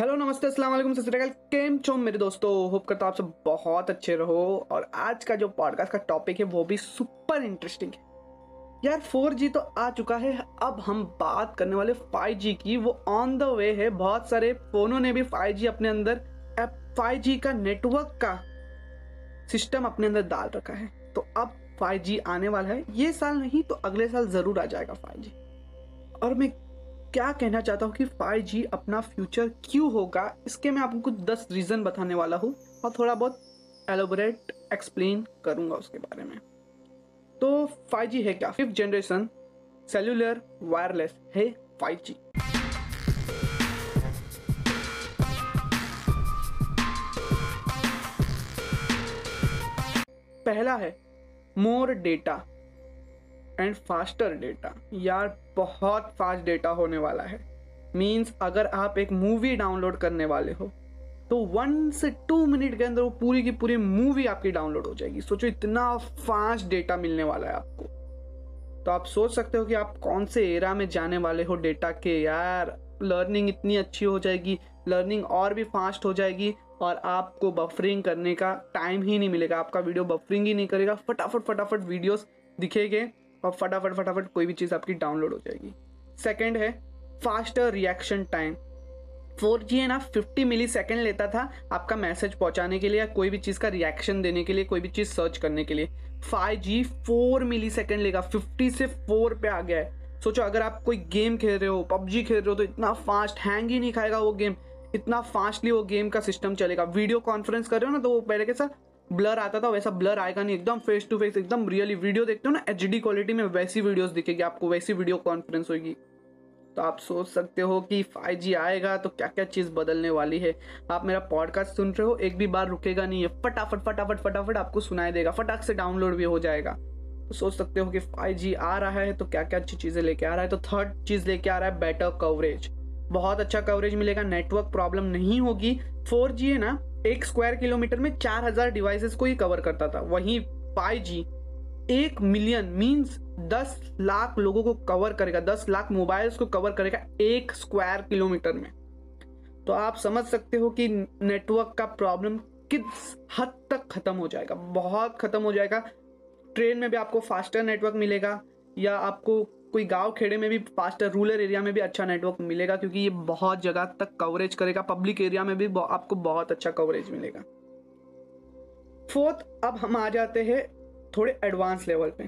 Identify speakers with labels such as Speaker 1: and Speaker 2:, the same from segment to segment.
Speaker 1: Hello नमस्ते अस्सलाम वालेकुम सत केम छो मेरे दोस्तों? होप करता हूँ आप सब बहुत अच्छे रहो। और आज का जो पॉडकास्ट का टॉपिक है, वो भी सुपर इंटरेस्टिंग है। यार 4G तो आ चुका है। अब हम बात करने वाले 5G की। वो ऑन द वे है। बहुत सारे फोनों ने भी 5G अपने अंदर 5G का नेटवर्क का सिस्टम अपने अंदर डाल रखा है। तो अब 5G आने वाला है। ये साल नहीं तो अगले साल ज़रूर आ जाएगा 5G और मैं क्या कहना चाहता हूँ कि 5G अपना फ्यूचर क्यों होगा? इसके मैं आपको कुछ दस रीज़न बताने वाला हूँ और थोड़ा बहुत एलोबरेट एक्सप्लेन करूँगा उसके बारे में। तो 5G है क्या? फिफ्थ जनरेशन सेल्यूलर वायरलेस है 5G पहला है more data and faster data यार, बहुत फास्ट डेटा होने वाला है। मीन्स अगर आप एक मूवी डाउनलोड करने वाले हो तो वन से टू मिनट के अंदर वो पूरी की पूरी मूवी आपकी डाउनलोड हो जाएगी। सोचो, इतना फास्ट डेटा मिलने वाला है आपको। तो आप सोच सकते हो कि आप कौन से एरा में जाने वाले हो डेटा के। यार लर्निंग इतनी अच्छी हो जाएगी लर्निंग और भी फास्ट हो जाएगी, और आपको बफरिंग करने का टाइम ही नहीं मिलेगा। आपका वीडियो बफरिंग ही नहीं करेगा। फटाफट फटाफट वीडियोस दिखेंगे। और फटाफट फटाफट कोई भी चीज़ आपकी डाउनलोड हो जाएगी। सेकेंड है faster reaction time four G है ना फिफ्टी मिली सेकेंड लेता था आपका मैसेज पहुँचाने के लिए या कोई भी चीज़ का रिएक्शन देने के लिए, कोई भी चीज़ सर्च करने के लिए। Five G four millisecond लेगा फिफ्टी से फोर पे आ गया है। सोचो, अगर आप कोई गेम खेल रहे हो, पबजी खेल रहे हो तो इतना फास्ट हैंग ही नहीं खाएगा वो गेम इतना फास्टली वो गेम का सिस्टम चलेगा। वीडियो कॉन्फ्रेंस कर रहे हो ना तो वो पहले कैसा ब्लर आता था, वैसा ब्लर आएगा नहीं। एकदम फेस टू फेस एकदम रियली वीडियो देखते हो ना एच क्वालिटी में वैसी वीडियोस दिखेगी आपको, वैसी वीडियो कॉन्फ्रेंस होगी तो आप सोच सकते हो कि 5G आएगा तो क्या क्या चीज़ बदलने वाली है। आप मेरा पॉडकास्ट सुन रहे हो, एक भी बार रुकेगा नहीं है। फटाफट फटाफट फटाफट आपको सुनाई देगा, फटाक से डाउनलोड भी हो जाएगा। तो सोच सकते हो कि 5G आ रहा है तो क्या क्या अच्छी चीज़ें लेके आ रहा है। तो थर्ड चीज़ लेके आ रहा है बेटर कवरेज बहुत अच्छा कवरेज मिलेगा नेटवर्क प्रॉब्लम नहीं होगी फोर जी है ना, एक स्क्वायर किलोमीटर में चार हज़ार डिवाइसेस को ही कवर करता था। वहीं फाइव जी एक मिलियन मींस दस लाख लोगों को कवर करेगा, दस लाख मोबाइल्स को कवर करेगा एक स्क्वायर किलोमीटर में। तो आप समझ सकते हो कि नेटवर्क का प्रॉब्लम किस हद तक खत्म हो जाएगा। बहुत खत्म हो जाएगा। ट्रेन में भी आपको फास्टर नेटवर्क मिलेगा या आपको कोई गाँव खेड़े में भी फास्टर रूरल एरिया में भी अच्छा नेटवर्क मिलेगा, क्योंकि ये बहुत जगह तक कवरेज करेगा, पब्लिक एरिया में भी आपको बहुत अच्छा कवरेज मिलेगा। फोर्थ, अब हम आ जाते हैं थोड़े एडवांस लेवल पे।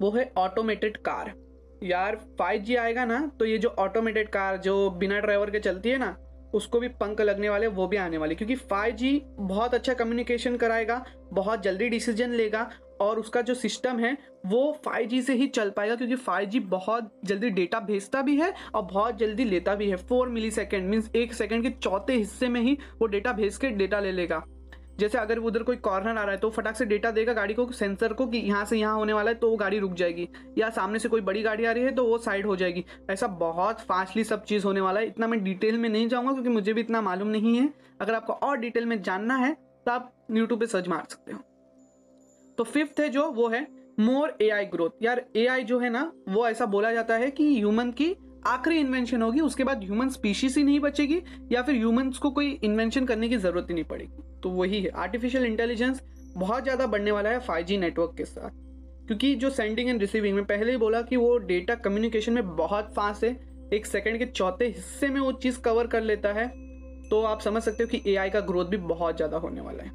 Speaker 1: वो है ऑटोमेटेड कार यार 5G आएगा ना तो ये जो ऑटोमेटेड कार जो बिना ड्राइवर के चलती है ना, उसको भी पंख लगने वाले, वो भी आने वाले। क्योंकि 5G बहुत अच्छा कम्युनिकेशन कराएगा, बहुत जल्दी डिसीज़न लेगा और उसका जो सिस्टम है, वो 5G से ही चल पाएगा क्योंकि 5G बहुत जल्दी डेटा भेजता भी है और बहुत जल्दी लेता भी है। फोर मिली सेकेंड मीन्स एक सेकेंड के चौथे हिस्से में ही वो डेटा भेज के डेटा ले लेगा। जैसे अगर उधर कोई कॉर्नर आ रहा है तो फटाक से डेटा देगा गाड़ी को सेंसर को कि यहाँ से यहाँ होने वाला है तो वो गाड़ी रुक जाएगी। या सामने से कोई बड़ी गाड़ी आ रही है तो वो साइड हो जाएगी। ऐसा बहुत फास्टली सब चीज़ होने वाला है। इतना मैं डिटेल में नहीं जाऊँगा क्योंकि मुझे भी इतना मालूम नहीं है। अगर आपको और डिटेल में जानना है तो आप यूट्यूब पर सर्च मार सकते हो। तो फिफ्थ है जो, वो है मोर ए आई ग्रोथ यार ए आई जो है ना, वो ऐसा बोला जाता है कि ह्यूमन की आखिरी इन्वेंशन होगी, उसके बाद ह्यूमन स्पीशीज ही नहीं बचेगी, या फिर ह्यूमंस को कोई इन्वेंशन करने की ज़रूरत ही नहीं पड़ेगी. तो वही है. आर्टिफिशियल इंटेलिजेंस बहुत ज़्यादा बढ़ने वाला है फाइव जी नेटवर्क के साथ. क्योंकि जो सेंडिंग एंड रिसीविंग में पहले ही बोला कि वो डेटा कम्युनिकेशन में बहुत फास्ट है. एक सेकंड के चौथे हिस्से में वो चीज़ कवर कर लेता है. तो आप समझ सकते हो कि एआई का ग्रोथ भी बहुत ज़्यादा होने वाला है.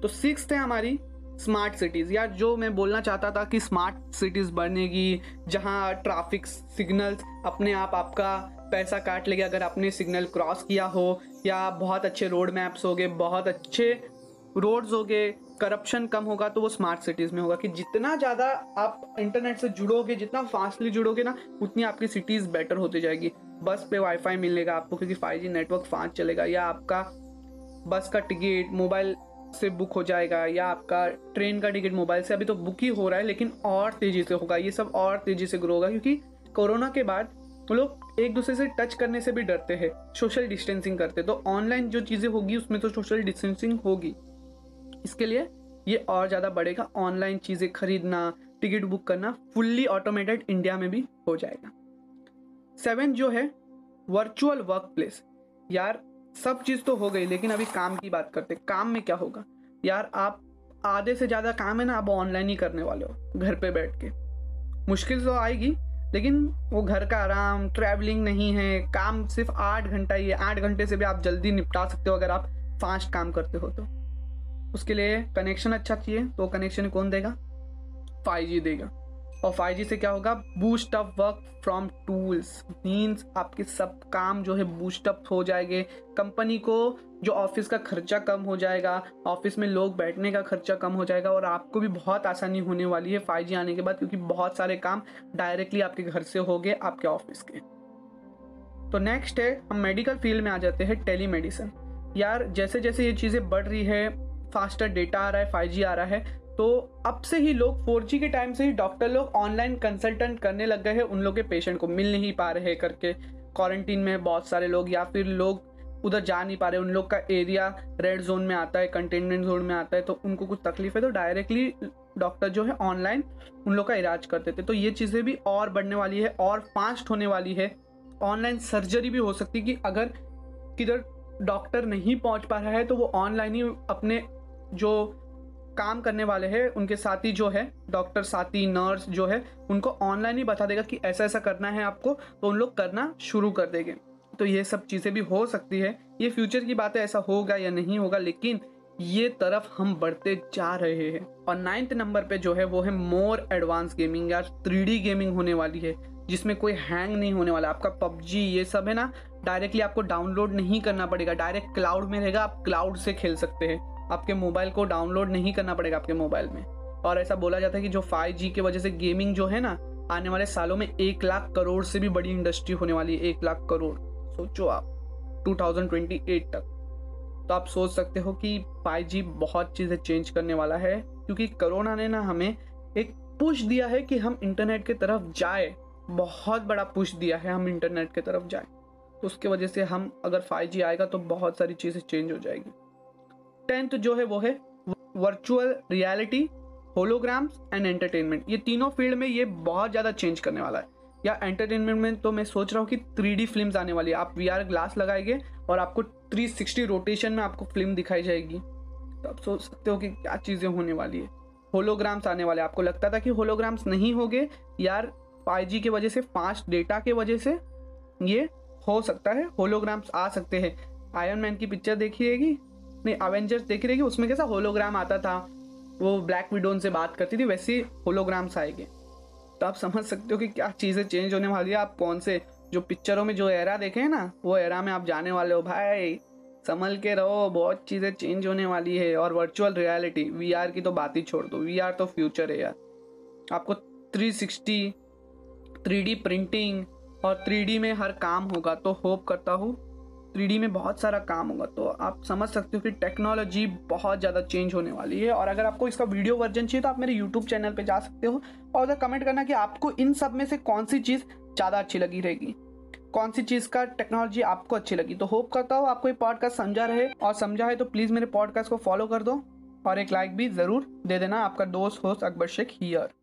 Speaker 1: तो सिक्स है हमारी स्मार्ट सिटीज़ यार जो मैं बोलना चाहता था कि स्मार्ट सिटीज़ बनेगी, जहाँ ट्रैफ़िक सिग्नल्स अपने आप आपका पैसा काट लेगा, अगर आपने सिग्नल क्रॉस किया हो, या बहुत अच्छे रोड मैप्स हो गए बहुत अच्छे रोड्स हो गए करप्शन कम होगा तो वो स्मार्ट सिटीज़ में होगा कि जितना ज़्यादा आप इंटरनेट से जुड़ोगे, जितना फास्टली जुड़ोगे ना, उतनी आपकी सिटीज़ बेटर होती जाएगी। बस पे वाईफाई मिलेगा आपको, क्योंकि फाइव नेटवर्क फास्ट चलेगा, या आपका बस का टिकट मोबाइल से बुक हो जाएगा या आपका ट्रेन का टिकट मोबाइल से अभी तो बुक ही हो रहा है, लेकिन और तेज़ी से होगा। ये सब और तेज़ी से ग्रो होगा, क्योंकि कोरोना के बाद लोग एक दूसरे से टच करने से भी डरते हैं सोशल डिस्टेंसिंग करते तो ऑनलाइन जो चीज़ें होगी, उसमें तो सोशल डिस्टेंसिंग होगी। इसके लिए ये और ज़्यादा बढ़ेगा। ऑनलाइन चीज़ें खरीदना टिकट बुक करना फुल्ली ऑटोमेटेड इंडिया में भी हो जाएगा। सेवन जो है वर्चुअल वर्क प्लेस यार सब चीज़ तो हो गई, लेकिन अभी काम की बात करते काम में क्या होगा? यार, आप आधे से ज़्यादा काम है ना, आप ऑनलाइन ही करने वाले हो, घर पे बैठ के। मुश्किल तो आएगी, लेकिन वो घर का आराम ट्रैवलिंग नहीं है, काम सिर्फ़ आठ घंटा ही है। आठ घंटे से भी आप जल्दी निपटा सकते हो अगर आप फास्ट काम करते हो तो। उसके लिए कनेक्शन अच्छा चाहिए तो कनेक्शन कौन देगा? फाइव देगा। और फाइव से क्या होगा? Boost up work from tools means आपके सब काम जो है बूस्ट अप हो जाएँगे। कंपनी को जो ऑफ़िस का खर्चा कम हो जाएगा ऑफ़िस में लोग बैठने का खर्चा कम हो जाएगा और आपको भी बहुत आसानी होने वाली है फाइव आने के बाद क्योंकि बहुत सारे काम डायरेक्टली आपके घर से हो गए आपके ऑफ़िस के। तो नेक्स्ट है, हम मेडिकल फ़ील्ड में आ जाते हैं टेली यार जैसे जैसे ये चीज़ें बढ़ रही है फास्टर डेटा आ रहा है फाइव आ रहा है तो अब से ही लोग 4G के टाइम से ही डॉक्टर लोग ऑनलाइन कंसल्टेंट करने लग गए हैं उन लोग के पेशेंट को मिल नहीं पा रहे करके। क्वारंटीन में बहुत सारे लोग या फिर लोग उधर जा नहीं पा रहे, उन लोग का एरिया रेड जोन में आता है कंटेनमेंट जोन में आता है तो उनको कुछ तकलीफ़ है तो डायरेक्टली डॉक्टर जो है ऑनलाइन उन लोग का इलाज करते थे तो ये चीज़ें भी और बढ़ने वाली है और फास्ट होने वाली है। ऑनलाइन सर्जरी भी हो सकती है कि अगर किधर डॉक्टर नहीं पहुँच पा रहा है तो वो ऑनलाइन ही अपने जो काम करने वाले हैं, उनके साथी जो है डॉक्टर साथी नर्स जो है, उनको ऑनलाइन ही बता देगा कि ऐसा ऐसा करना है आपको तो उन लोग करना शुरू कर देंगे। तो ये सब चीज़ें भी हो सकती है। ये फ्यूचर की बात है ऐसा होगा या नहीं होगा, लेकिन ये तरफ़ हम बढ़ते जा रहे हैं। और नाइन्थ नंबर पे जो है, वो है मोर एडवांस गेमिंग या थ्री गेमिंग होने वाली है, जिसमें कोई हैंग नहीं होने वाला। आपका पबजी, ये सब है ना डायरेक्टली आपको डाउनलोड नहीं करना पड़ेगा। डायरेक्ट क्लाउड में रहेगा, आप क्लाउड से खेल सकते हैं। आपके मोबाइल को डाउनलोड नहीं करना पड़ेगा आपके मोबाइल में। और ऐसा बोला जाता है कि जो 5G की वजह से गेमिंग जो है ना, आने वाले सालों में एक लाख करोड़ से भी बड़ी इंडस्ट्री होने वाली है, एक लाख करोड़। सोचो आप 2028 तक। तो आप सोच सकते हो कि 5G बहुत चीज़ें चेंज करने वाला है, क्योंकि कोरोना ने ना हमें एक पुश दिया है कि हम इंटरनेट की तरफ़ जाए। बहुत बड़ा पुश दिया है हम इंटरनेट की तरफ़ जाए। तो उसके वजह से हम, अगर 5G आएगा तो बहुत सारी चीज़ें चेंज हो जाएगी। टेंथ जो है वो है virtual reality holograms and entertainment ये तीनों फ़ील्ड में ये बहुत ज़्यादा चेंज करने वाला है। या एंटरटेनमेंट में तो मैं सोच रहा हूँ कि थ्री डी फ़िल्म आने वाली है। आप वी आर ग्लास लगाएँगे और आपको 360 रोटेशन में आपको फ़िल्म दिखाई जाएगी। तो आप सोच सकते हो कि क्या चीज़ें होने वाली है। होलोग्राम्स आने वाले आपको लगता था कि होलोग्राम्स नहीं हो गए यार फाइव जी के वजह से, फास्ट डेटा के वजह से ये हो सकता है। होलोग्राम्स आ सकते हैं। आयरन मैन की पिक्चर देखिएगी नहीं अवेंजर्स देख रही उसमें कैसा होलोग्राम आता था। वो ब्लैक विडोन से बात करती थी, वैसे होलोग्राम्स आएँगे। तो आप समझ सकते हो कि क्या चीज़ें चेंज होने वाली है। आप कौन से, जो पिक्चरों में जो एरा देखे हैं ना, वो एरा में आप जाने वाले हो। भाई, संभल के रहो, बहुत चीज़ें चेंज होने वाली है। और वर्चुअल रियलिटी वी की तो बात ही छोड़ दो। वीआर तो फ्यूचर है यार। आपको 360 3D प्रिंटिंग और 3D में हर काम होगा। तो होप करता हूँ थ्री में बहुत सारा काम होगा तो आप समझ सकते हो कि टेक्नोलॉजी बहुत ज़्यादा चेंज होने वाली है। और अगर आपको इसका वीडियो वर्जन चाहिए तो आप मेरे यूट्यूब चैनल पर जा सकते हो। और उधर कमेंट करना कि आपको इन सब में से कौन सी चीज़ ज़्यादा अच्छी लगी रहेगी। कौन सी चीज़ का टेक्नोलॉजी आपको अच्छी लगी? तो होप करता हूँ आपको ये पॉडकास्ट समझा रहे। और समझा है तो प्लीज़ मेरे पॉडकास्ट को फॉलो कर दो। और एक लाइक भी ज़रूर दे देना, आपका दोस्त होस्ट अकबर शेख हियर